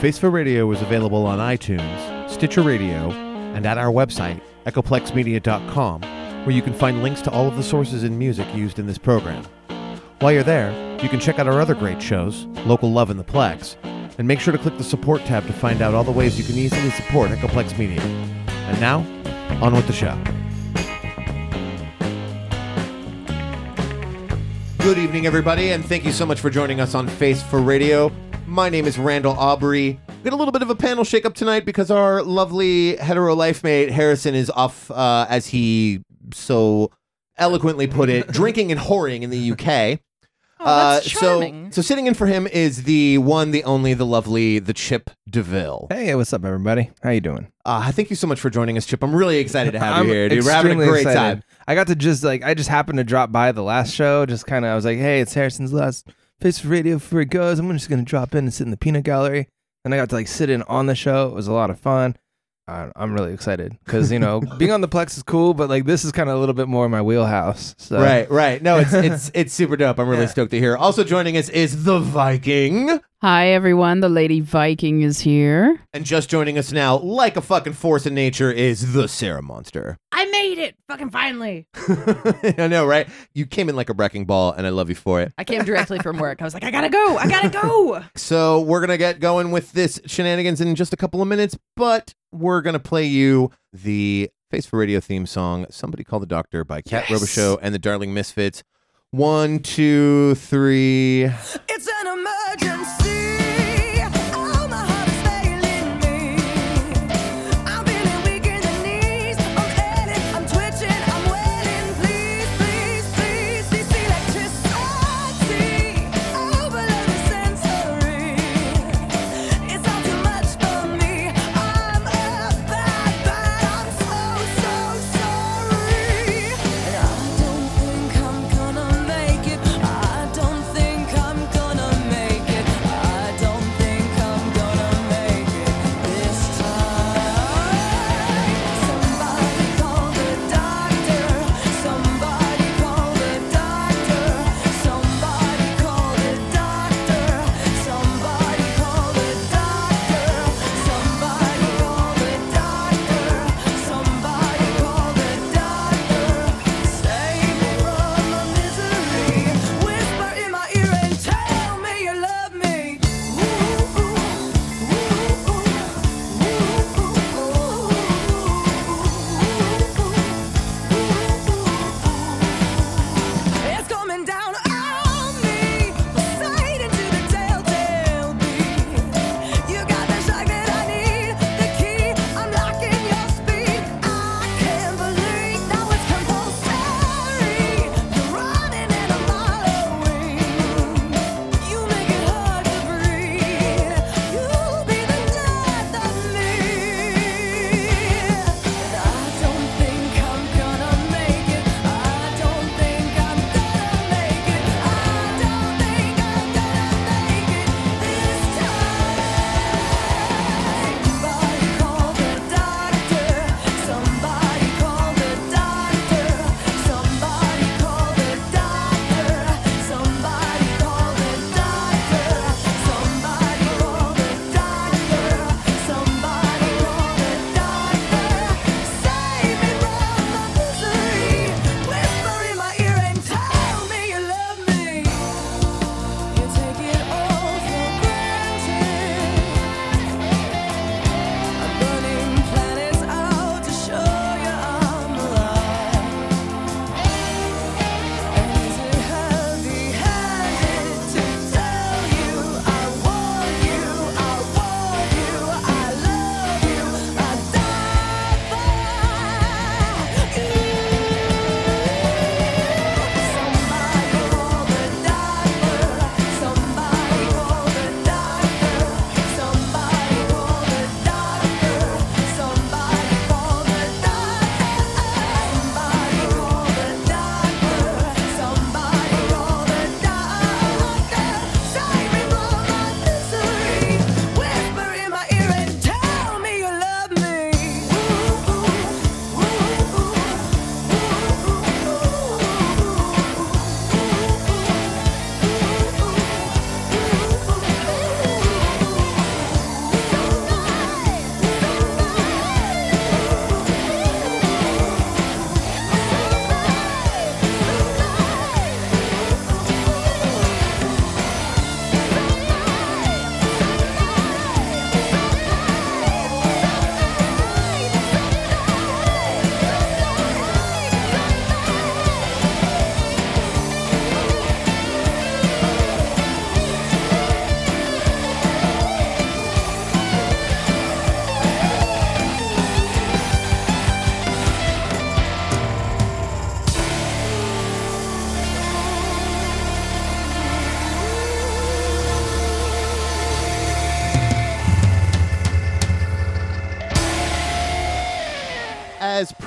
Face for Radio is available on iTunes, Stitcher Radio, and at our website, echoplexmedia.com, where you can find links to all of the sources and music used in this program. While you're there, you can check out our other great shows, Local Love and the Plex, and make sure to click the support tab to find out all the ways you can easily support Echoplex Media. And now, on with the show. Good evening, everybody, and thank you so much for joining us on Face for Radio. My name is Randall Aubrey. We got a little bit of a panel shakeup tonight because our lovely hetero life mate Harrison is off, uh, as he so eloquently put it, drinking and whoring in the UK. Oh, that's Uh, so, charming. so sitting in for him is the one, the only, the lovely, the Chip Deville. Hey, what's up, everybody? How you doing? Uh, thank you so much for joining us, Chip. I'm really excited to have I'm you here, dude. We're having a great excited. time. I got to just like I just happened to drop by the last show. Just kind of I was like, hey, it's Harrison's last face radio before it goes. I'm just gonna drop in and sit in the peanut gallery. And I got to like sit in on the show. It was a lot of fun. Uh, I'm really excited because you know being on the Plex is cool, but like this is kind of a little bit more in my wheelhouse. So. Right, right. No, it's it's it's super dope. I'm really Yeah. stoked to hear. Also joining us is the Viking, Hi, everyone. The Lady Viking is here. and just joining us now, like a fucking force in nature, is the Sarah Monster. I made it. Fucking finally. I know, right? You came in like a wrecking ball, and I love you for it. I came directly from work. I was like, I gotta go. I gotta go. So we're gonna get going with this shenanigans in just a couple of minutes, but we're gonna play you the Face for Radio theme song, "Somebody Call the Doctor" by Kat Yes. Robichaud and the Darling Misfits. One, two, three. It's an emergency.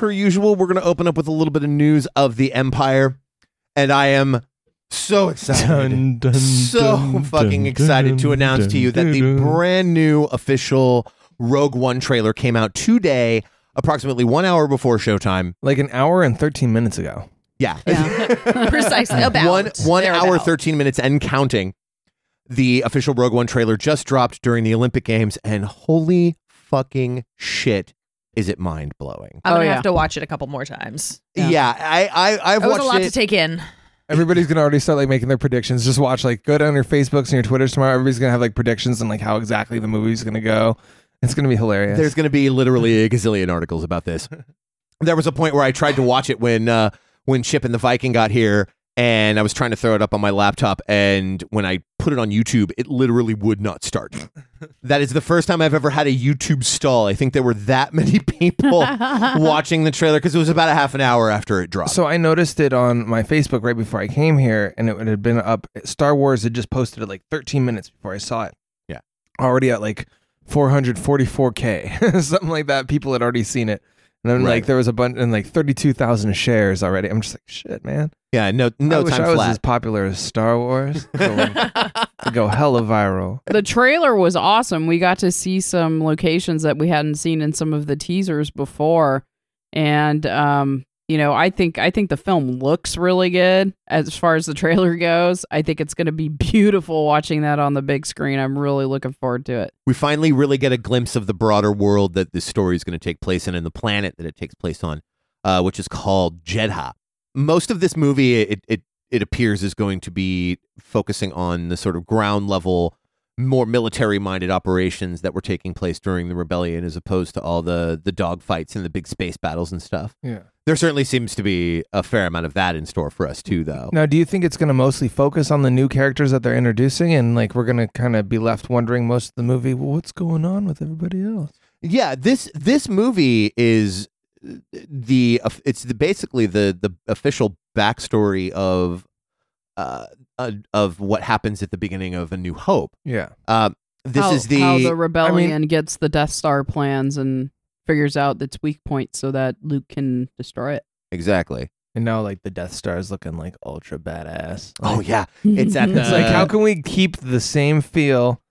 Per usual, we're going to open up with a little bit of news of the Empire, and I am so excited. Dun, dun, so dun, fucking dun, excited to dun, announce to you that the dun, dun. brand new official Rogue One trailer came out today, approximately one hour before showtime. like an hour and 13 minutes ago. Yeah. Yeah. Precisely. About. one one hour Thereabout. 13 minutes and counting the official rogue one trailer just dropped during the olympic games and holy fucking shit is it mind-blowing Oh, I'm gonna yeah. have to watch it a couple more times. yeah, Yeah. i i i've watched It was a lot it to take in. Everybody's gonna already start like making their predictions. Just watch like go down your Facebooks and your Twitters tomorrow. Everybody's gonna have like predictions and like how exactly the movie's gonna go. It's gonna be hilarious. there's going to be literally a gazillion articles about this there was a point where i tried to watch it when uh when chip and the viking got here and i was trying to throw it up on my laptop and when i put it on youtube it literally would not start that is the first time i've ever had a youtube stall i think there were that many people watching the trailer because it was about a half an hour after it dropped. So I noticed it on my Facebook right before I came here, and it had been up. Star Wars had just posted it like 13 minutes before I saw it. Yeah. already at like 444k, something like that. People had already seen it, and then Right. like there was a bunch and like 32,000 shares already. I'm just like, shit, man. yeah, no, I no wish time I was flat. as popular as Star Wars. Go, go hella viral. the trailer was awesome. We got to see some locations that we hadn't seen in some of the teasers before, and um, you know, I think I think the film looks really good as far as the trailer goes. I think it's going to be beautiful watching that on the big screen. I'm really looking forward to it. we finally really get a glimpse of the broader world that this story is going to take place in and the planet that it takes place on, uh, which is called Jedha. Most of this movie, it, it it appears, is going to be focusing on the sort of ground level, more military minded operations that were taking place during the rebellion, as opposed to all the the dogfights and the big space battles and stuff. Yeah. There certainly seems to be a fair amount of that in store for us too, though. Now, do you think it's going to mostly focus on the new characters that they're introducing, and like we're going to kind of be left wondering most of the movie, well, what's going on with everybody else? Yeah, this this movie is the it's the basically the the official backstory of uh, uh of what happens at the beginning of A New Hope. Yeah. Um, this how, is the, how the rebellion gets the Death Star plans and figures out its weak point so that Luke can destroy it. exactly. And now, like the Death Star is looking like ultra badass. Oh yeah, it's at the it's like how can we keep the same feel,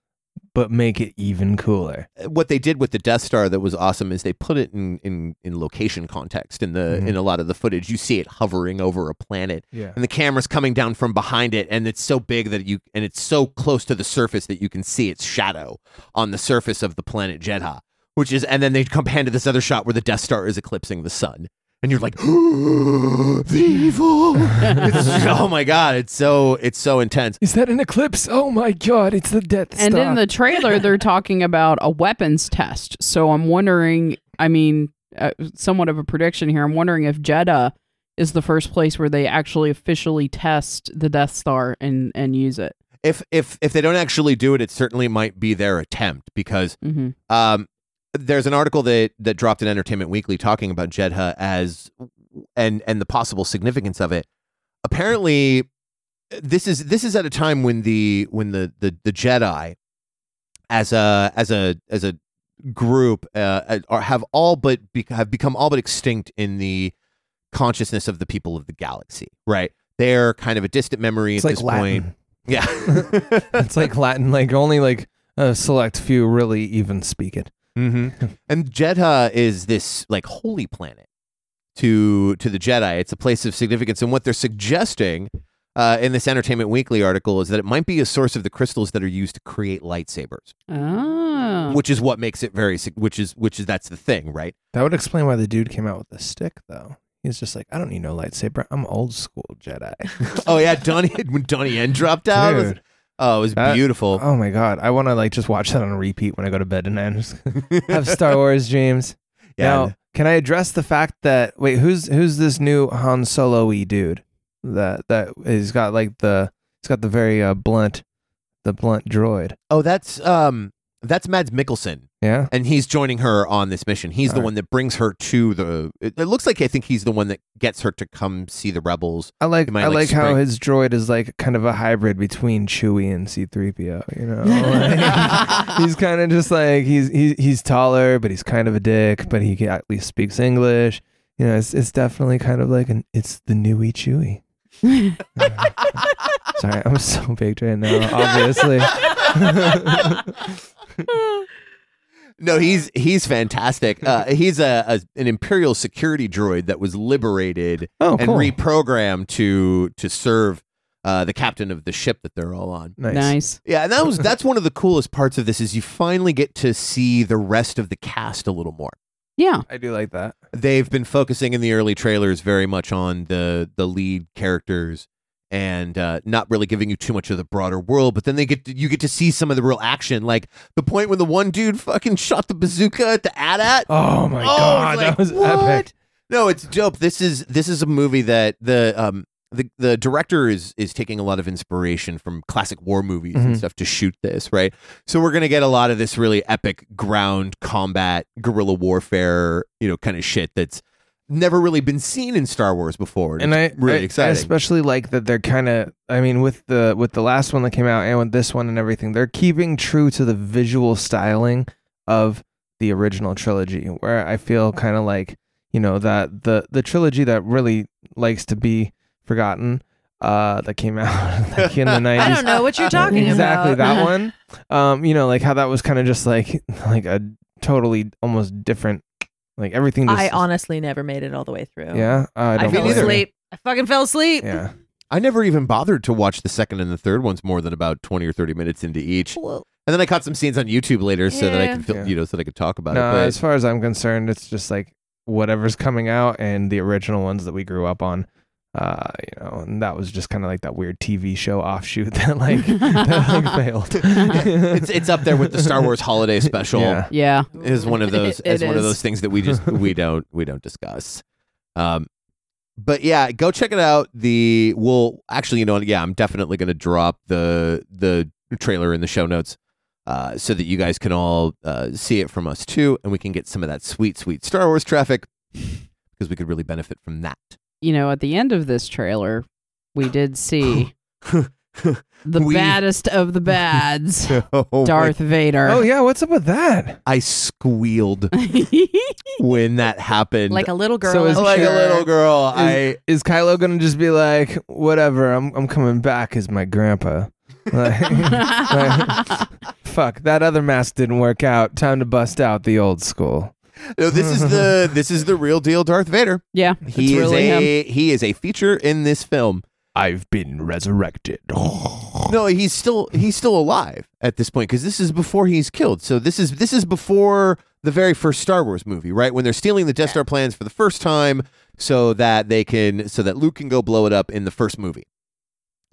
but make it even cooler? what they did with the Death Star that was awesome is they put it in in in location context in the Mhm. in a lot of the footage. You see it hovering over a planet. Yeah. and the camera's coming down from behind it and it's so big that you and it's so close to the surface that you can see its shadow on the surface of the planet Jedha which is and then they come hand to this other shot where the Death Star is eclipsing the sun and you're like the evil It's- oh my god it's so it's so intense Is that an eclipse? Oh my god, it's the Death Star. And in the trailer, they're talking about a weapons test. So I'm wondering, I mean, uh, somewhat of a prediction here. I'm wondering if Jedha is the first place where they actually officially test the Death Star and, and use it. if if if they don't actually do it it certainly might be their attempt because hmm Um, there's an article that that dropped in Entertainment Weekly talking about Jedha as and and the possible significance of it. Apparently, this is this is at a time when the when the the, the Jedi as a as a as a group uh, are, have all but be, have become all but extinct in the consciousness of the people of the galaxy. Right, they're kind of a distant memory it's at like this Latin. point. Yeah. it's like Latin. Like only like a select few really even speak it. Hmm and Jedha is this like holy planet to to the Jedi. It's a place of significance, and what they're suggesting uh, in this Entertainment Weekly article is that it might be a source of the crystals that are used to create lightsabers, Oh. which is what makes it very. sig- Which is which is that's the thing, right? That would explain why the dude came out with the stick, though. He's just like, I don't need no lightsaber. I'm old school Jedi. oh yeah, Donnie when Donnie Yen dropped out. it was- Dude. Oh, it was That- beautiful. Oh my god, I want to like just watch that on repeat when I go to bed tonight. Just have Star Wars dreams. yeah, Now, can I address the fact that wait, who's who's this new Han Solo-y dude that that he's got like the he's got the very uh, blunt the blunt droid. oh that's um that's Mads Mikkelsen. Yeah. and he's joining her on this mission. He's the Alright. one that brings her to the. It, it looks like I think he's the one that gets her to come see the rebels. I like might, I like, like how his droid is like kind of a hybrid between Chewie and C3PO, you know. Like, he's kind of just like he's he's he's taller, but he's kind of a dick, but he can- at least speaks English. you know, it's it's definitely kind of like an it's the newy Chewy. Sorry, I'm so baked right now. Obviously. No, he's he's fantastic. Uh, he's a, a an imperial security droid that was liberated Oh, and cool. reprogrammed to to serve uh, the captain of the ship that they're all on. nice. nice. Yeah, and that was that's one of the coolest parts of this is you finally get to see the rest of the cast a little more. Yeah. I do like that. They've been focusing in the early trailers very much on the the lead characters and uh, not really giving you too much of the broader world. But then they get to, you get to see some of the real action, like the point when the one dude fucking shot the bazooka at the AT-AT. Oh my Oh, god, like, that was what? epic. No, it's dope. This is this is a movie that the um the the director is is taking a lot of inspiration from classic war movies and Mhm. stuff to shoot this, right? So we're gonna get a lot of this really epic ground combat, guerrilla warfare, you know, kind of shit that's never really been seen in Star Wars before. and I it's really I- I especially like that they're kind of. I mean, with the with the last one that came out and with this one and everything, they're keeping true to the visual styling of the original trilogy. Where I feel kind of like you know that the the trilogy that really likes to be forgotten. Uh, that came out like in the 90s. I don't know what you're talking exactly about. Exactly, that one. Um, you know, like how that was kind of just like like a totally almost different. Like everything. Just, I honestly never made it all the way through. Yeah, uh, I I don't. fell asleep. I fucking fell asleep. Yeah. I never even bothered to watch the second and the third ones more than about twenty or thirty minutes into each, Well, and then I caught some scenes on YouTube later so that I Yeah. could feel, Yeah. you know so that I could talk about No, it. But as far as I'm concerned, it's just like whatever's coming out and the original ones that we grew up on. Uh, you know, and that was just kind of like that weird TV show offshoot that like, that, like failed. it's it's up there with the Star Wars Holiday Special. Yeah. Yeah. is one of those It- is it one of those things that we just we don't we don't discuss. Um, but yeah, go check it out. The well, actually, you know, yeah, I'm definitely going to drop the the trailer in the show notes, uh, so that you guys can all uh, see it from us too, and we can get some of that sweet sweet Star Wars traffic because we could really benefit from that. You know, at the end of this trailer, we did see the We- baddest of the bads, Oh my- Darth Vader. Oh yeah, what's up with that? I squealed when that happened. like a little girl. So I'm is- like a little girl. Is, I is Kylo gonna just be like, whatever? I'm I'm coming back as my grandpa. Like, like, fuck that other mask didn't work out. Time to bust out the old school. No, this is the this is the real deal Darth Vader. yeah, He it's is really him. a he is a feature in this film. I've been resurrected. No, he's still he's still alive at this point because this is before he's killed. So this is this is before the very first Star Wars movie, right? When they're stealing the Death Star plans for the first time, so that they can so that Luke can go blow it up in the first movie.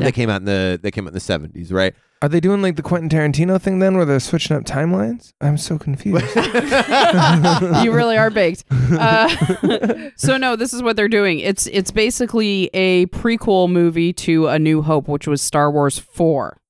Yeah. They came out in the they came out in the seventies, right? Are they doing like the Quentin Tarantino thing then, where they're switching up timelines? I'm so confused. you really are baked. Uh, so no, this is what they're doing. It's it's basically a prequel movie to A New Hope, which was Star Wars four.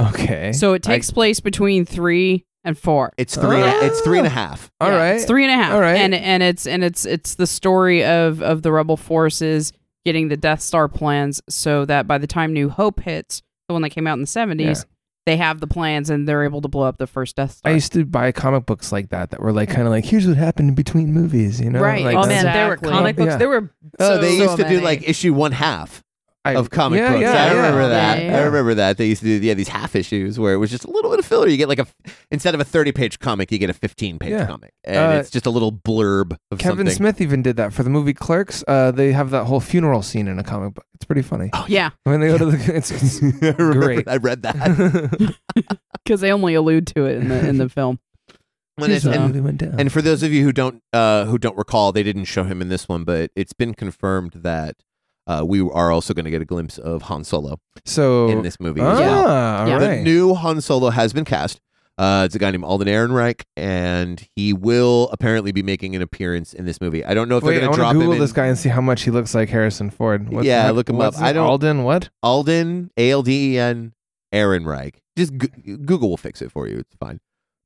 okay. So it takes place between three and four. It's three. and a- It's three and a half. all Yeah, right. It's three and a half. All right. And and it's and it's it's the story of of the rebel forces getting the Death Star plans so that by the time New Hope hits, the one that came out in the seventies, they have the plans and they're able to blow up the first Death Star. I used to buy comic books like that that were like kind of like here's what happened in between movies, you know? Right. Like oh that's- man, there were comic books. Yeah. There were Oh, so, they so used to do like issue one half I- of comic yeah, books. Yeah, I yeah. remember that. Yeah, yeah. I remember that. They used to do yeah these half issues where it was just a little bit of filler. You get like a instead of a thirty page comic, you get a fifteen page Yeah. comic, and Uh, it's just a little blurb of Kevin something. Smith even did that for the movie Clerks. Uh, they have that whole funeral scene in a comic book. It's pretty funny. Oh yeah, When they go to the, it's, it's I remember Great. I read that. because they only allude to it in the in the film. And, it's- and, went down. and for those of you who don't uh, who don't recall, they didn't show him in this one, but it's been confirmed that uh, we are also going to get a glimpse of Han Solo so in this movie ah, as well. all Yeah. The right. new Han Solo has been cast. Uh, it's a guy named Alden Ehrenreich, and he will apparently be making an appearance in this movie. I don't know if Wait, they're I going to want drop to Google him in. this guy and see how much he looks like Harrison Ford. What- Yeah, what- look him what's up. I don't- Alden, what? Alden A L D E N Ehrenreich. Just G- Google will fix it for you. It's fine.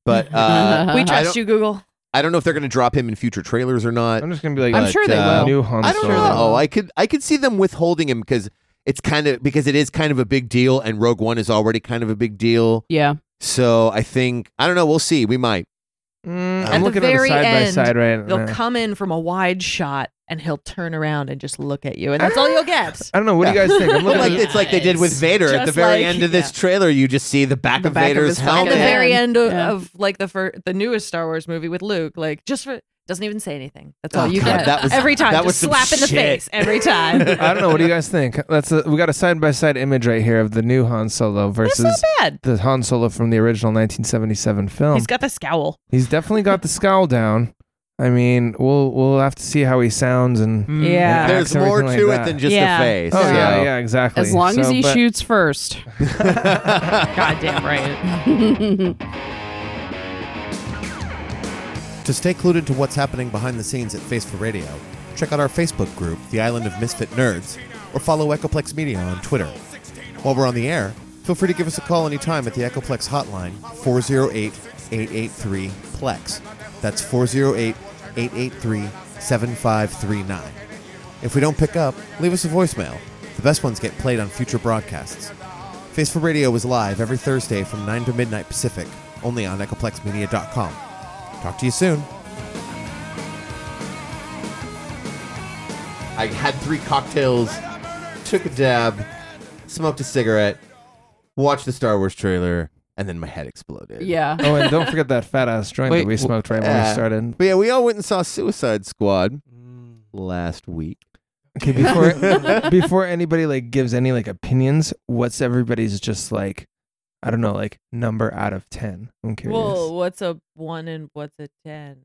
But uh, we I trust don't- you, Google. I don't know if they're going to drop him in future trailers or not. I'm just gonna be like, I'm But, sure they uh, will. new Han I don't Solo. know. I could I could see them withholding him because it's kind of because it is kind of a big deal, and Rogue One is already kind of a big deal. Yeah, So I think I don't know. We'll see. We might. Mm, At I'm the looking very at the side by end, side right They'll now. come in from a wide shot and he'll turn around and just look at you, and that's all you'll get. I don't know. What do you guys think? I'm looking like at it's like they did with It's Vader at the very like- end of this yeah. trailer. You just see the back The of back Vader's his helmet. At the very end of, Yeah. of like the fir- the newest Star Wars movie with Luke, like just for doesn't even say anything. That's oh, all Oh, you God, get that was- every time. that just was some slap in the shit. face every time. I don't know. What do you guys think? That's a, we got a side by side image right here of the new Han Solo That's versus bad. the Han Solo from the original 1977 film. He's got the scowl. He's definitely got the scowl down. I mean, we'll we'll have to see how he sounds and. Mm. Yeah. There's acts, more everything to like it that. than just Yeah. a face. Oh yeah, so- yeah, exactly. As long as So, he but- shoots first. Goddamn right. To stay clued into what's happening behind the scenes at Face for Radio, check out our Facebook group, The Island of Misfit Nerds, or follow Echoplex Media on Twitter. While we're on the air, feel free to give us a call anytime at the Echoplex hotline, 408 883 PLEX. That's 408 883 7539. If we don't pick up, leave us a voicemail. The best ones get played on future broadcasts. Face for Radio is live every Thursday from 9 to midnight Pacific, only on echoplexmedia.com. Talk to you soon. I had three cocktails, took a dab, smoked a cigarette, watched the Star Wars trailer, and then my head exploded. yeah. Oh, and don't forget that fat ass joint Wait, that we smoked right when uh, we started. But yeah, we all went and saw Suicide Squad last week. Okay, before before anybody like gives any like opinions, what's everybody's just like, I don't know, like number out of ten? I'm curious. Well, what's a one and what's a ten?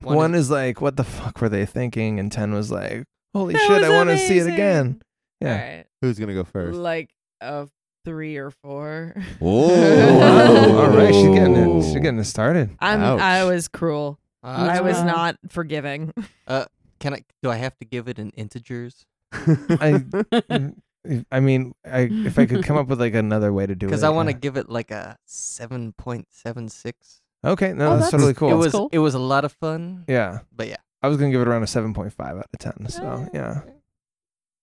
One, is, like, what the fuck were they thinking? And ten was like, holy That shit, was I want to see it amazing. again. Yeah. All right. Who's gonna go first? Like a three or four. Oh, All right, she's getting it. She's getting it started. I'm. Ouch. I was cruel. Uh, I was not forgiving. can I? Do I have to give it in integers? I, I mean, I if I could come up with like another way to do it, Because I want to yeah. give it like a seven point seven six. Okay, no, Oh, that's, that's- totally cool. It was cool. it was a lot of fun. yeah, But yeah, I was gonna give it around a seven point five out of ten. So yeah,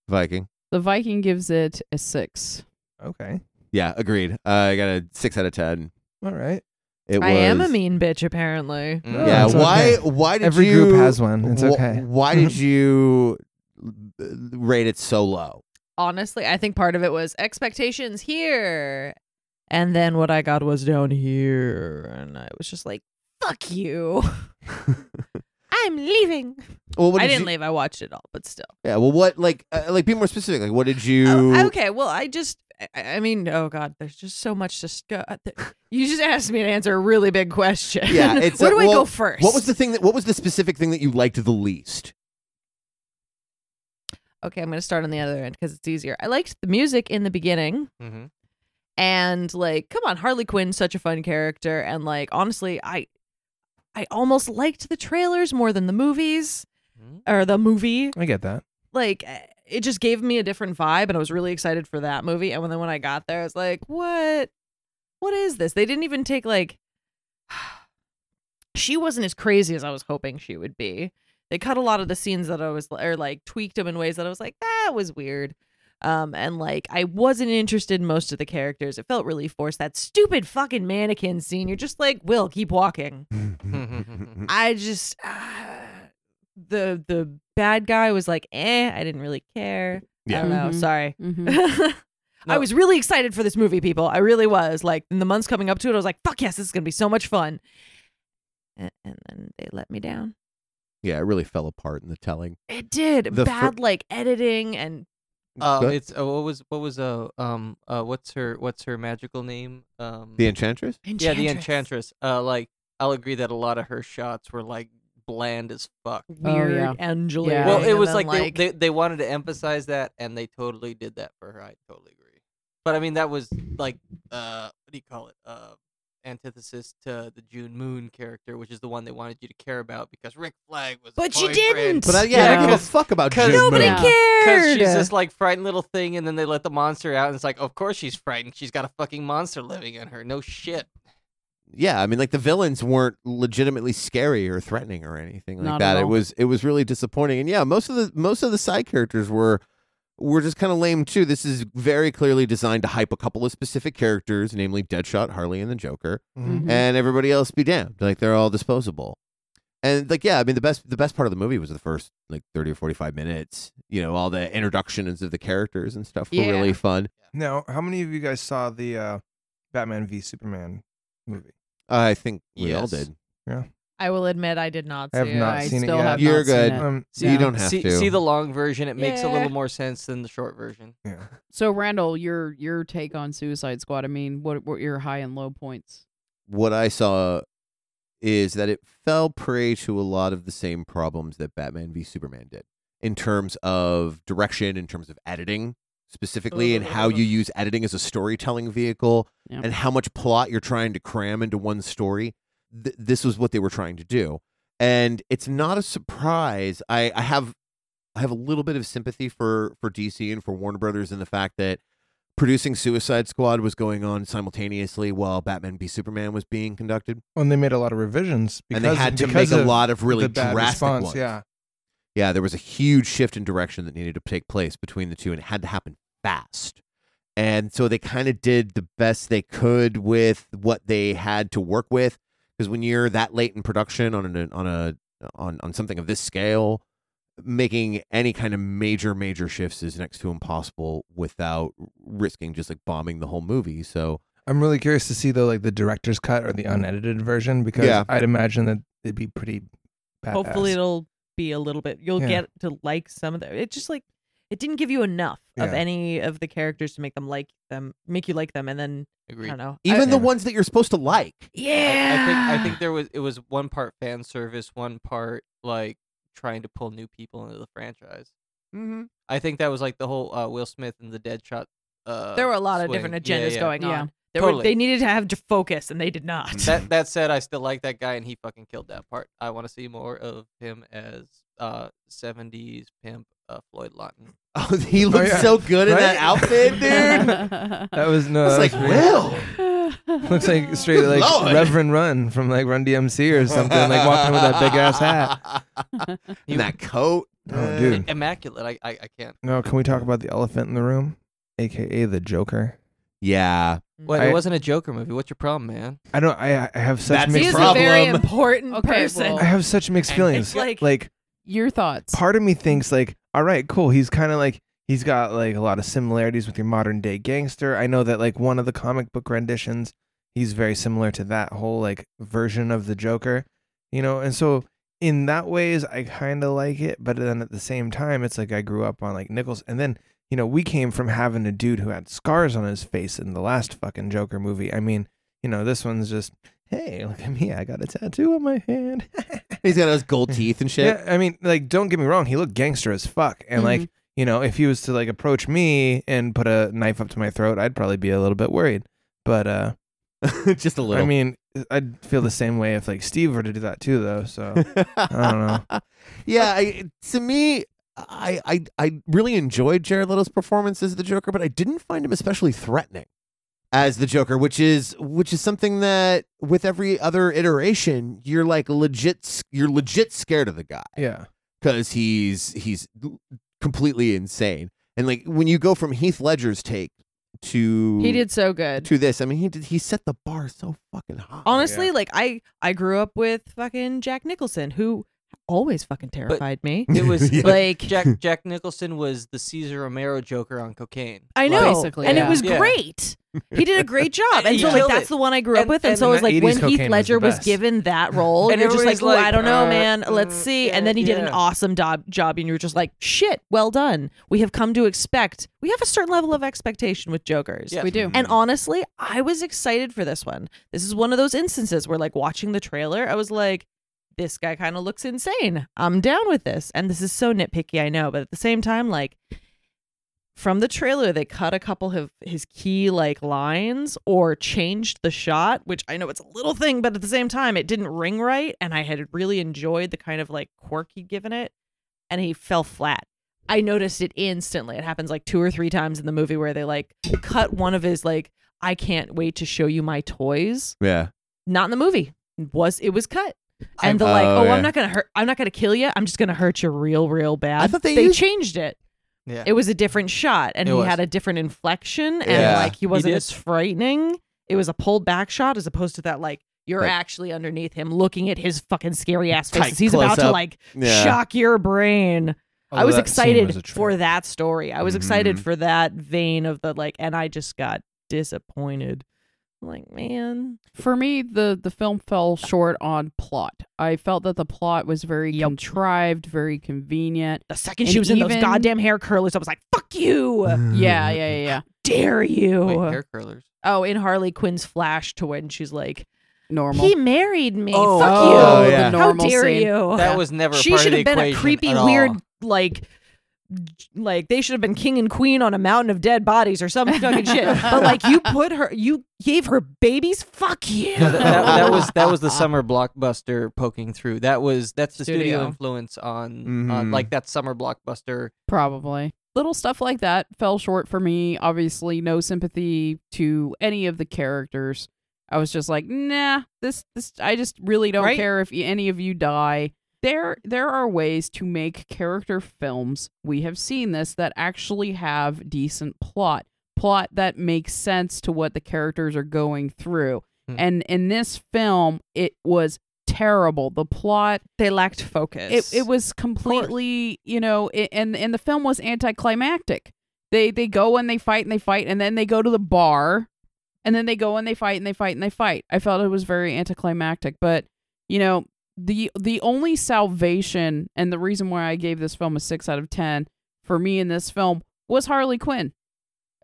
Viking. The Viking gives it a six. okay, Yeah, agreed. Uh, I got a six out of ten. all right. It I am a mean bitch, apparently. Mm. Yeah, it's why? okay. Why did Every you? group has one. It's wh- okay. Why did you uh, rate it so low? Honestly, I think part of it was expectations here, and then what I got was down here, and I was just like, "Fuck you." I'm leaving. Well, what I did didn't you- leave. I watched it all, but still. Yeah. Well, what? Like, uh, like, be more specific. Like, what did you? Oh, okay, well, I just, I, I mean, oh god, there's just so much to. Sc- uh, you just asked me to answer a really big question. Yeah, it's Where uh, do I well, go first? What was the thing that? What was the specific thing that you liked the least? Okay, I'm gonna start on the other end because it's easier. I liked the music in the beginning. mm-hmm. and like come on harley quinn's such a fun character and like honestly i i almost liked the trailers more than the movies Mm-hmm. or the movie I get that. like eh, it just gave me a different vibe and i was really excited for that movie and when then when i got there i was like what what is this they didn't even take like she wasn't as crazy as i was hoping she would be they cut a lot of the scenes that i was or like tweaked them in ways that i was like that was weird um and like i wasn't interested in most of the characters it felt really forced that stupid fucking mannequin scene you're just like will keep walking i just the the bad guy was like eh i didn't really care i Yeah. don't know Mhm. sorry hmm I was really excited for this movie, people. I really was. Like in the months coming up to it, I was like, "Fuck yes, this is gonna be so much fun." And, and then they let me down. Yeah, it really fell apart in the telling. It did The fir- bad, like editing and Uh, Good. it's uh, what was what was uh um uh what's her what's her magical name um The Enchantress. yeah the enchantress uh like I'll agree that a lot of her shots were like bland as fuck. weird yeah. Angela. Yeah. Well, it and was then, like, they, they they wanted to emphasize that, and they totally did that for her. I totally agree. But I mean, that was like uh, what do you call it? Uh, antithesis to the June Moon character, which is the one they wanted you to care about because Rick Flag was. But you didn't! But I, yeah, I don't give a fuck about because June Nobody Moon. Yeah. because cared. she's this like frightened little thing, and then they let the monster out, and it's like, of course she's frightened. She's got a fucking monster living in her. No shit. Yeah, I mean, like the villains weren't legitimately scary or threatening or anything like Not that. It was it was really disappointing. And yeah, most of the most of the side characters were were just kind of lame too. This is very clearly designed to hype a couple of specific characters, namely Deadshot, Harley, and the Joker, Mhm. Mhm. and everybody else be damned. Like they're all disposable. And like, yeah, I mean, the best the best part of the movie was the first like thirty or forty five minutes. You know, all the introductions of the characters and stuff were Yeah. really fun. Now, how many of you guys saw the uh, Batman v Superman movie? I think we all did. did. I will admit I did not I have see not I seen it still yet. have You're not seen good. it. Um, So you don't have see, to. see the long version. It makes a Yeah. little more sense than the short version. yeah. So Randall, your your take on Suicide Squad? I mean, what what your high and low points? what I saw is that it fell prey to a lot of the same problems that Batman v Superman did in terms of direction, in terms of editing specifically, and how you use editing as a storytelling vehicle, Yeah. and how much plot you're trying to cram into one story. Th- this was what they were trying to do, and it's not a surprise. I, I have I have a little bit of sympathy for for DC and for Warner Brothers in the fact that producing Suicide Squad was going on simultaneously while Batman v Superman was being conducted, And they made a lot of revisions because and they had to make a lot of really drastic response. ones. Yeah. yeah, there was a huge shift in direction that needed to take place between the two, and it had to happen fast. And so they kind of did the best they could with what they had to work with. Because when you're that late in production on an on a on on something of this scale, making any kind of major major shifts is next to impossible without risking just like bombing the whole movie. So I'm really curious to see though, like the director's cut or the unedited version, because Yeah. I'd imagine that it'd be pretty. Badass. Hopefully it'll be a little bit. You'll Yeah. get to like some of the. It just like it didn't give you enough of any of the characters to make them like them, make you like them, and then I don't know. even I, the Yeah. ones that you're supposed to like, yeah, I, I think I think there was it was one part fan service, one part like trying to pull new people into the franchise. mm-hmm. I think that was like the whole uh, Will Smith and the Deadshot. Uh, there were a lot of different agendas yeah. going Yeah. on. There were, they needed to have to focus, and they did not. That that said, I still like that guy, and he fucking killed that part. I want to see more of him as uh '70s pimp uh, Floyd Lawton. oh, he looks yeah. so good in that outfit, dude. That was no. It's that like was pretty- Will. Looks like straight Good like Lord. Reverend Run from like Run DMC or something, like walking with that big ass hat. and that coat. Oh, dude. Immaculate. I, I I can't. No, can we talk about the elephant in the room, aka the Joker? Yeah. What? I- it wasn't a Joker movie. What's your problem, man? I don't. I I have such That's mixed. is problem. a very important Okay, person. well- I have such mixed feelings. like- like your thoughts? part of me thinks like, all right, cool. He's kind of like he's got like a lot of similarities with your modern day gangster. I know that like one of the comic book renditions, he's very similar to that whole like version of the Joker, you know. And so in that ways, I kind of like it, but then at the same time, it's like I grew up on like Nichols, and then you know we came from having a dude who had scars on his face in the last fucking Joker movie. I mean, you know, this one's just. Hey, look at me! I got a tattoo on my hand. He's got those gold teeth and shit. Yeah, I mean, like, don't get me wrong, he looked gangster as fuck, and like, you know, if he was to like approach me and put a knife up to my throat, I'd probably be a little bit worried. But uh, just a little. I mean, I'd feel the same way if like Steve were to do that too, though. So I don't know. yeah, I, to me, I, I I really enjoyed Jared Leto's performance as the Joker, but I didn't find him especially threatening as the Joker, which is which is something that with every other iteration, you're like legit, you're legit scared of the guy yeah, because he's he's completely insane. And like when you go from Heath Ledger's take to he did so good. to this, I mean, he did he set the bar so fucking high. Honestly, Yeah. like I I grew up with fucking Jack Nicholson, who always fucking terrified me. It was Yeah. Like Jack Jack Nicholson was the Cesar Romero Joker on cocaine. I Like, know, Basically, and yeah. it was Yeah. great. He did a great job, and He so like killed that's it. the one I grew up And- with. And, and so it was like 80s when cocaine Heath was the Ledger was, best. given that role, And you're just like, everybody's "Ooh, I don't know, uh, man. Let's uh, see. yeah, and then he did an yeah. awesome job, job, and you were just like, shit, well done. We have come to expect. We have a certain level of expectation with Jokers. Yeah. we do. And honestly, I was excited for this one. This is one of those instances where, like, watching the trailer, I was like, this guy kind of looks insane. I'm down with this. And this is so nitpicky, I know. But at the same time, like, from the trailer, they cut a couple of his key, like, lines or changed the shot, which I know it's a little thing, but at the same time, it didn't ring right. And I had really enjoyed the kind of, like, quirk he'd given it. And he fell flat. I noticed it instantly. It happens like two or three times in the movie where they like cut one of his like I can't wait to show you my toys. yeah. Not in the movie. Was it was cut. And the Oh, like, oh, yeah. I'm not gonna hurt I'm not gonna kill you. I'm just gonna hurt you real, real bad. I thought they they used- changed it. Yeah. it was a different shot and It he was. had a different inflection and Yeah, like he wasn't did. as frightening. It was a pulled back shot as opposed to that like you're Like- actually underneath him looking at his fucking scary ass Tight face. He's about to close-up. like Yeah. shock your brain. I was excited was for that story. I was excited Mhm. for that vein of the like and I just got disappointed. I'm like, man. For me, the the film fell short on plot. I felt that the plot was very Yep. contrived, very convenient. The second And she was in those goddamn hair curlers, I was like, fuck you. Yeah, yeah, yeah, yeah. Dare you. Wait, hair curlers. Oh, in Harley Quinn's flash to when she's like, Normal. He married me. Oh, Fuck oh, you. yeah. How dare scene. you? That was never. she should have the been a creepy, weird, like, like they should have been king and queen on a mountain of dead bodies or some fucking shit. But like, you put her, you gave her babies. Fuck you. No, that, that, that was that was the summer blockbuster poking through. That was that's the studio, Studio. influence on Mhm. on like that summer blockbuster. Probably. Little stuff like that fell short for me. Obviously, no sympathy to any of the characters. I was just like, nah, this, this. I just really don't Right. care if any of you die. There, there are ways to make character films. We have seen this that actually have decent plot, plot that makes sense to what the characters are going through. Hmm. And in this film, it was terrible. The plot they lacked focus. it, it was completely you know it, and and the film was anticlimactic they they go and they fight and they fight and then they go to the bar and then they go and they fight and they fight and they fight i felt it was very anticlimactic but you know the the only salvation and the reason why i gave this film a 6 out of 10 for me in this film was harley quinn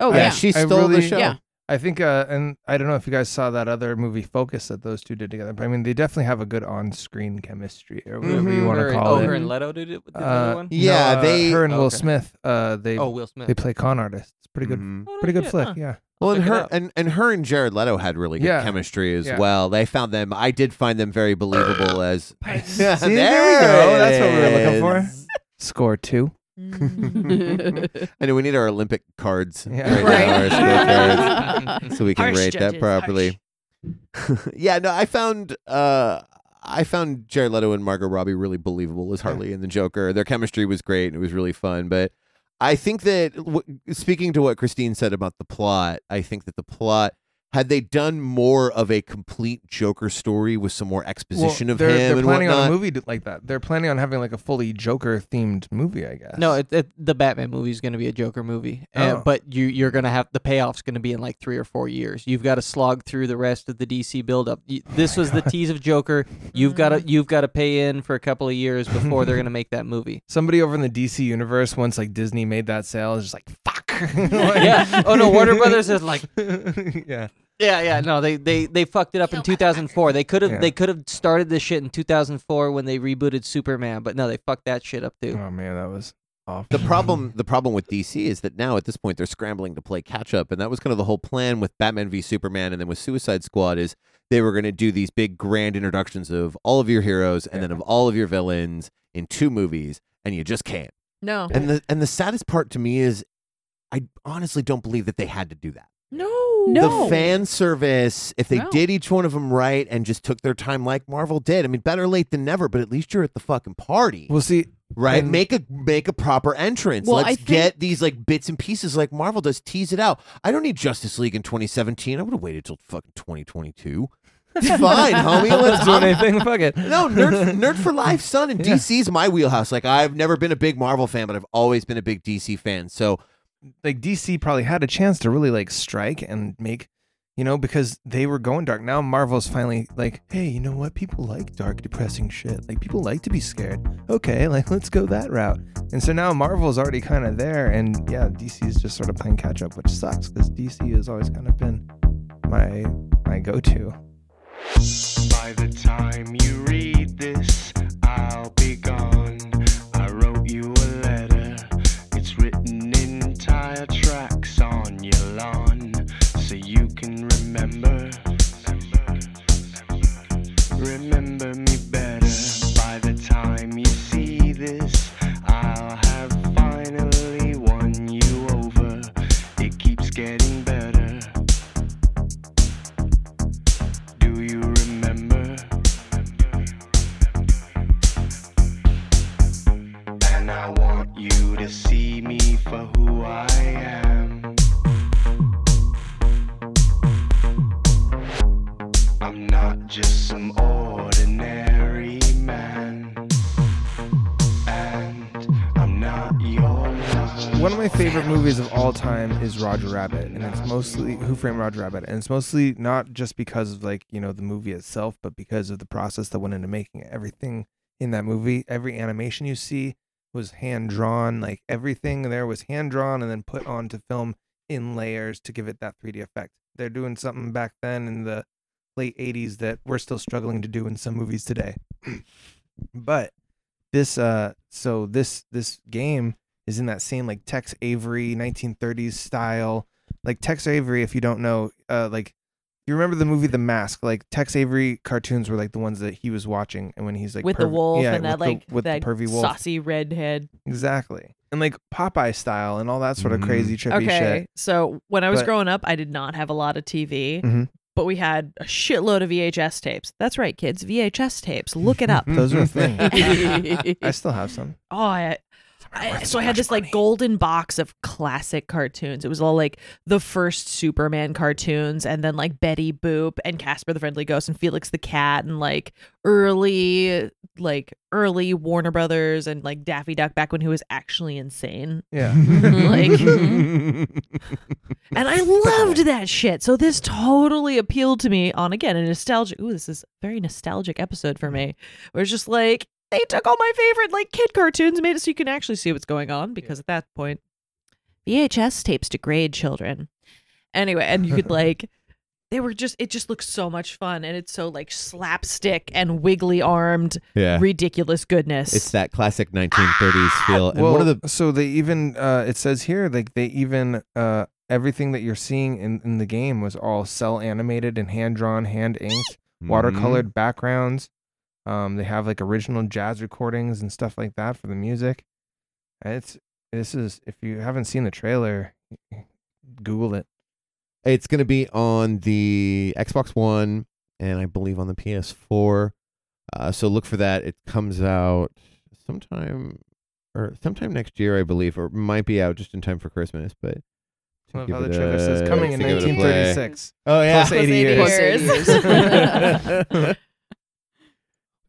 oh yeah, yeah, she I stole the show. Yeah. I think, uh, and I don't know if you guys saw that other movie, Focus, that those two did together. But I mean, they definitely have a good on-screen chemistry, or whatever Mhm. you want to call oh, it. her and Leto did it with the Uh, other one. Yeah, No, uh, they- her and Will Okay. Smith, uh, they Oh, Will Smith. they play con artists. It's pretty good, Mhm. Oh, pretty no good shit, flick. huh. Yeah. Well, and Check it her and, and her and Jared Leto had really good Yeah. chemistry as Yeah. well. They found them. I did find them very believable as. Yeah, See, there we go. That's what we were looking for. Score two. I know we need our Olympic cards Yeah. right, Right. now, our score cards, so we can Harsh rate that judges, properly. yeah, no, I found uh I found Jared Leto and Margot Robbie really believable as Harley and the Joker. Their chemistry was great and it was really fun, but I think that w- speaking to what Christine said about the plot, I think that the plot had they done more of a complete Joker story with some more exposition Well, of they're, him They're and planning whatnot. on a movie like that. They're planning on having like a fully Joker themed movie, I guess. No, it, it, the Batman movie is going to be a Joker movie, uh, Oh. but you you're going to have the payoff's going to be in like three or four years. You've got to slog through the rest of the DC buildup. Y- This my was the tease of Joker. You've got to you've got to pay in for a couple of years before they're going to make that movie. somebody over in the DC universe, once like Disney made that sale, is just like fuck. Yeah. Oh, no, Warner Brothers is like- yeah. Yeah, yeah, no, they they they fucked it up in 2004. They could have Yeah. they could have started this shit in 2004 when they rebooted Superman, but no, they fucked that shit up too. Oh man, that was awful. The problem, the problem with DC is that now at this point they're scrambling to play catch up, and that was kind of the whole plan with Batman v Superman, and then with Suicide Squad is they were going to do these big grand introductions of all of your heroes and then of all of your villains in two movies, and you just can't. no. And the and the saddest part to me is, I honestly don't believe that they had to do that. No. No. The fan service, if they No. did each one of them right and just took their time like Marvel did, I mean, better late than never. But at least you're at the fucking party. We'll see. Right, And- make a make a proper entrance. Well, Let's think- get these like bits and pieces like Marvel does. Tease it out. I don't need Justice League in 2017. I would have waited till fucking 2022. It's fine, homie. Let's Let's do I'm- anything. Fuck it. No, nerd, nerd for life, son. And Yeah. DC's my wheelhouse. Like I've never been a big Marvel fan, but I've always been a big DC fan. So like DC probably had a chance to really like strike and make, you know, because they were going dark. Now Marvel's finally like, hey, you know what? People like dark, depressing shit. Like people like to be scared. Okay, like let's go that route. And so now Marvel's already kind of there, and yeah, DC is just sort of playing catch up, which sucks because DC has always kind of been my my go to. By the time you read all time is Roger Rabbit, and it's mostly Who Framed Roger Rabbit, and it's mostly not just because of like you know the movie itself, but because of the process that went into making it. Everything in that movie, every animation you see was hand drawn. Like everything there was hand drawn and then put onto film in layers to give it that 3D effect. They're doing something back then in the late 80s that we're still struggling to do in some movies today. but this uh so this this game is in that same like Tex Avery 1930s style. Like Tex Avery, if you don't know, uh, like you remember the movie The Mask? Like Tex Avery cartoons were like the ones that he was watching, and when he's like with the wolf yeah, and that with the- like with that the pervy wolf, saucy redhead. exactly, and like Popeye style and all that sort of Mhm. crazy trippy Okay, shit. so when I was But- growing up, I did not have a lot of TV, Mhm. but we had a shitload of VHS tapes. That's right, kids, VHS tapes. Look it up. Those are a thing. I still have some. Oh, I, I, so I had this like golden box of classic cartoons. It was all like the first Superman cartoons, and then like Betty Boop and Casper the Friendly Ghost and Felix the Cat, and like early like early Warner Brothers and like Daffy Duck back when he was actually insane. Yeah. Like- And I loved that shit. So this totally appealed to me on again a nostalgic. Ooh, this is a very nostalgic episode for me. Where it's just like they took all my favorite like kid cartoons, made it so you can actually see what's going on. Because at that point, VHS tapes degrade children. Anyway, and you could like. They were just, it just looks so much fun. And it's so like slapstick and wiggly armed, Yeah. ridiculous goodness. It's that classic 1930s feel. And well, one of the so they even uh, it says here like they even uh, everything that you're seeing in, in the game was all cell animated and hand drawn, hand inked, Mm-hmm. watercolored backgrounds. Um, they have like original jazz recordings and stuff like that for the music. And It's this is if you haven't seen the trailer, Google it. It's going to be on the Xbox One and I believe on the PS4. Uh, so look for that. It comes out sometime or sometime next year, I believe, or might be out just in time for Christmas. But I love how the trailer says coming in to give it a play. 1936. Oh yeah, Plus 80 years. Hey,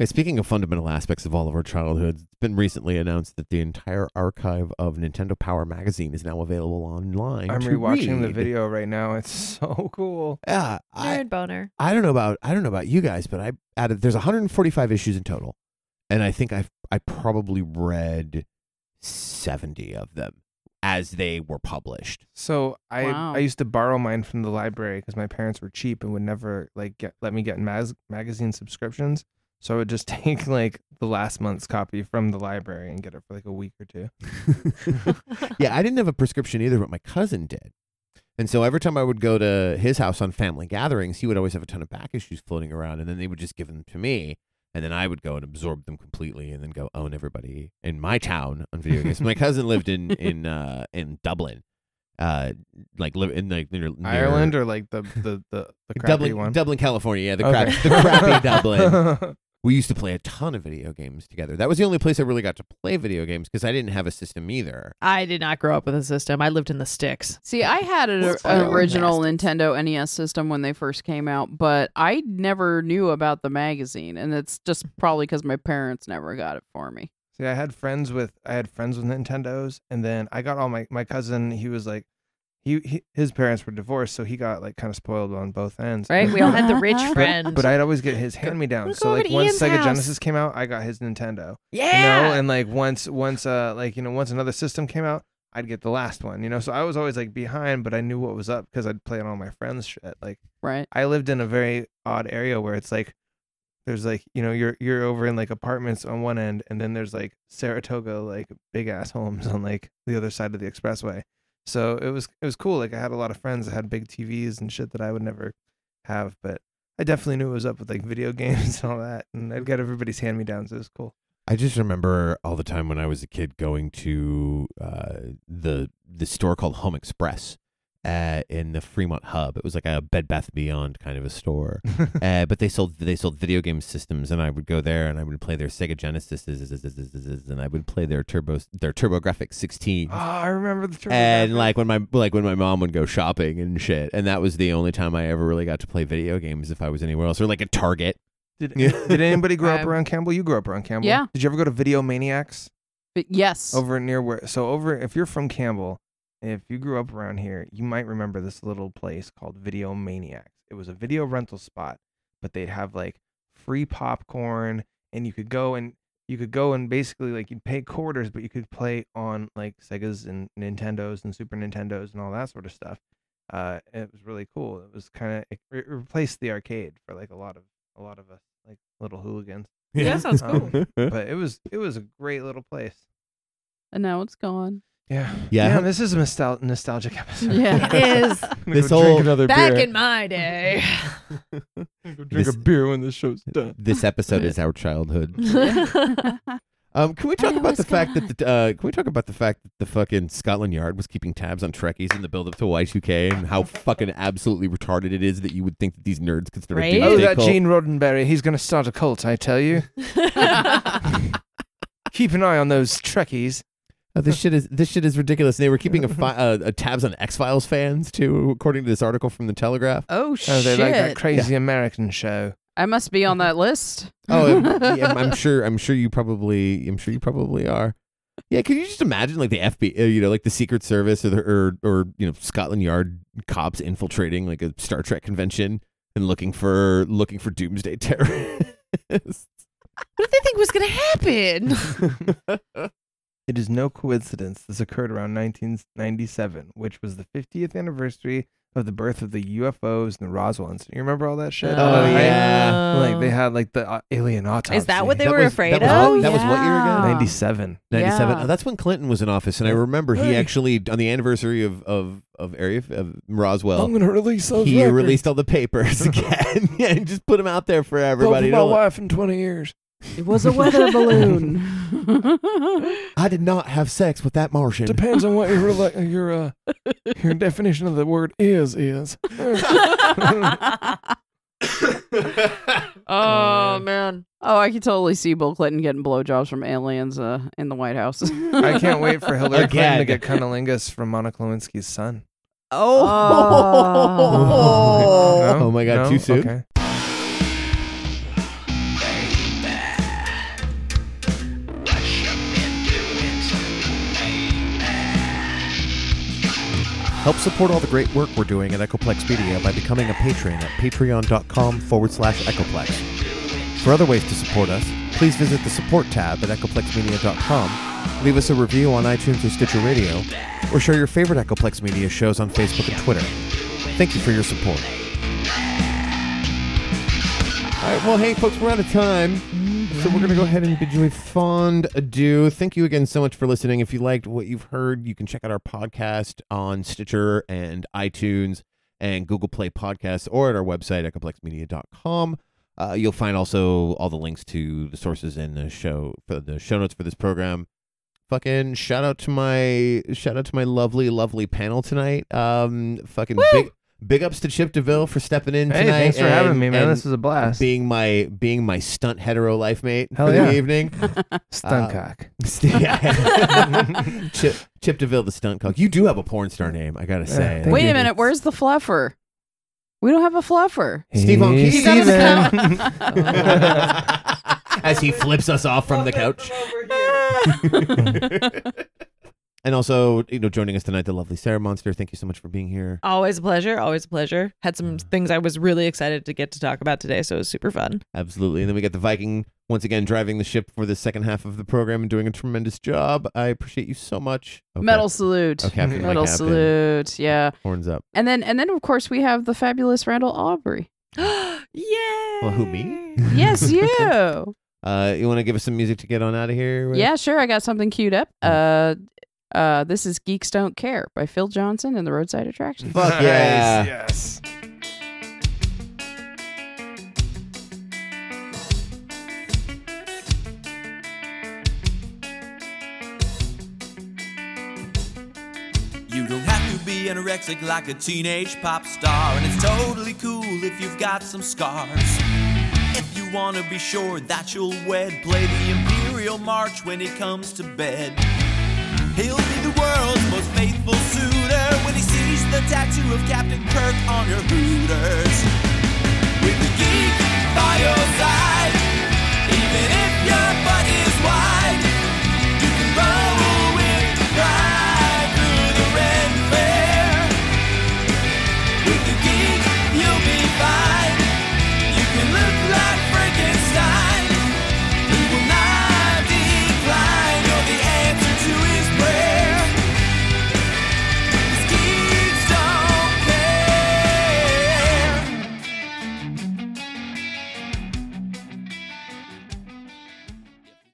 speaking of fundamental aspects of all of our childhoods, it's been recently announced that the entire archive of Nintendo Power Magazine is now available online. I'm to rewatching the video right now. It's so cool. Yeah, I, Nerd boner. I don't know about I don't know about you guys, but I added there's 145 issues in total, and I think I I probably read 70 of them as they were published. So I Wow. I used to borrow mine from the library because my parents were cheap and would never like get let me get mag- magazine subscriptions. So I would just take like the last month's copy from the library and get it for like a week or two. yeah, I didn't have a prescription either, but my cousin did. And so every time I would go to his house on family gatherings, he would always have a ton of back issues floating around, and then they would just give them to me, and then I would go and absorb them completely, and then go own everybody in my town on video games. my cousin lived in in uh, in Dublin, uh, like live in like near, near Ireland or like the the the, the crappy Dublin, one. Dublin, California. Yeah, the Okay. crap, the crappy Dublin. We used to play a ton of video games together. That was the only place I really got to play video games because I didn't have a system either. I did not grow up with a system. I lived in the sticks. See, I had an, What's original Nintendo NES system when they first came out, but I never knew about the magazine, and it's just probably because my parents never got it for me. See, I had friends with I had friends with Nintendos, and then I got all my my cousin. He was like, he, he his parents were divorced, so he got like kind of spoiled on both ends. Right? We all had the rich But- friend. But I'd always get his hand me down. Let's So like once Ian's Sega house. Genesis came out, I got his Nintendo. yeah. You know, and like once once uh like you know once another system came out, I'd get the last one. You know, so I was always like behind, but I knew what was up because I'd play on all my friends' shit. Like Right? I lived in a very odd area where it's like there's like you know you're you're over in like apartments on one end, and then there's like Saratoga like big ass homes on like the other side of the expressway. So it was it was cool. Like I had a lot of friends that had big TVs and shit that I would never have, but I definitely knew it was up with like video games and all that, and I'd get everybody's hand me downs. It was cool. I just remember all the time when I was a kid going to uh, the the store called Home Express, uh, in the Fremont hub. It was like a Bed Bath Beyond kind of a store, uh, but they sold they sold video game systems, and I would go there and I would play their Sega Genesis, and I would play their Turbo their TurboGrafx 16. Oh, I remember the. and like when my like when my mom would go shopping and shit, and that was the only time I ever really got to play video games if I was anywhere else or like a Target. did, Yeah. did anybody grow up Um, around Campbell? You grew up around Campbell. Yeah. Did you ever go to Video Maniacs But yes. over near where? So over, if you're from Campbell, if you grew up around here, you might remember this little place called Video Maniacs. It was a video rental spot, but they'd have like free popcorn, and you could go and you could go and basically like you'd pay quarters, but you could play on like Segas and Nintendos and Super Nintendos and all that sort of stuff. Uh, it was really cool. It was kind of it, re- replaced the arcade for like a lot of a lot of us like little hooligans. Yeah, that sounds cool. Um, but it was it was a great little place. and now it's gone. Yeah. Yeah. Damn, this is a nostal- nostalgic episode. Yeah. It is. This go drink whole- another Back beer. in my day. Go drink This- a beer when the show's done. this episode is our childhood. Um, can we talk I about the was fact that the uh, can we talk about the fact that the fucking Scotland Yard was keeping tabs on Trekkies in the build up to Y2K and how fucking absolutely retarded it is that you would think that these nerds could start Right? a Oh, that cult. Gene Roddenberry. He's going to start a cult, I tell you. Keep an eye on those Trekkies. Oh, this shit is this shit is ridiculous. They were keeping a, fi- uh, a tabs on X Files fans too, according to this article from the Telegraph. oh Oh, shit! they like that crazy American show. I must be on that list. Oh, yeah, I'm sure. I'm sure you probably. I'm sure you probably are. Yeah, can you just imagine like the FBI, uh, you know, like the Secret Service or the or or you know Scotland Yard cops infiltrating like a Star Trek convention and looking for looking for doomsday terrorists. What did they think was gonna happen? It is no coincidence this occurred around 1997, which was the 50th anniversary of the birth of the UFOs and the Roswell incident. You remember all that shit? Oh, Right? yeah. Like they had like the uh, alien autopsy. Is that what they That were was- afraid that was of? what- that was what year again? 97. 97. Yeah. Oh, that's when Clinton was in office, and I remember he actually on the anniversary of of of area of Roswell. gonna release those. he released all the papers again yeah, and just put them out there for everybody. my Don't- wife in 20 years. It was a weather balloon. I did not have sex with that Martian. Depends on what your rela- your uh, your definition of the word is is. oh man. oh, I can totally see Bill Clinton getting blowjobs from aliens uh, in the White House. I can't wait for Hillary Clinton to get cunnilingus from Monica Lewinsky's son. Oh. No? Oh my God, No? too soon? Okay. Help support all the great work we're doing at Echoplex Media by becoming a patron at patreon.com forward slash Echoplex. For other ways to support us, please visit the support tab at echoplexmedia.com, leave us a review on iTunes or Stitcher Radio, or share your favorite Echoplex Media shows on Facebook and Twitter. Thank you for your support. All right, well, hey, folks, we're out of time. So we're going to go ahead and bid you a fond adieu. Thank you again so much for listening. If you liked what you've heard, you can check out our podcast on Stitcher and iTunes and Google Play Podcasts or at our website, echoplexmedia.com. Uh, you'll find also all the links to the sources in the show for the show notes for this program. Fucking shout out to my shout out to my lovely lovely panel tonight. Um, fucking big big ups to Chip Deville for stepping in Hey, tonight. thanks for having me, man. This is a blast. being my being my stunt hetero life mate Hell for yeah. the evening. Stunt uh, cock. Yeah. Chip, Chip Deville, the stunt cock. You do have a porn star name, I gotta Yeah, say. thank Wait you. a minute. Where's the fluffer? We don't have a fluffer. Steve on Hey, keys. Steven. As he flips us off from the couch. And also, you know, joining us tonight, the lovely Sarah Monster. Thank you so much for being here. Always a pleasure. Always a pleasure. Had some things I was really excited to get to talk about today, so it was super fun. Absolutely. And then we got the Viking once again driving the ship for the second half of the program and doing a tremendous job. I appreciate you so much. Okay. Metal salute. Oh, Captain, Metal captain. salute. Yeah. Horns up. And then and then of course we have the fabulous Randall Aubrey. Yay! Well, who, me? Yes, you. Uh, you want to give us some music to get on out of here? with? yeah, sure. I got something queued up. Uh uh this is Geeks Don't Care by Phil Johnson and the Roadside Attractions. Fuck Nice, yeah. Yes. You don't have to be anorexic like a teenage pop star. And it's totally cool if you've got some scars. If you wanna be sure that you'll wed, play the Imperial March when he comes to bed. He'll be the world's most faithful suitor when he sees the tattoo of Captain Kirk on your hooters. With the geek by your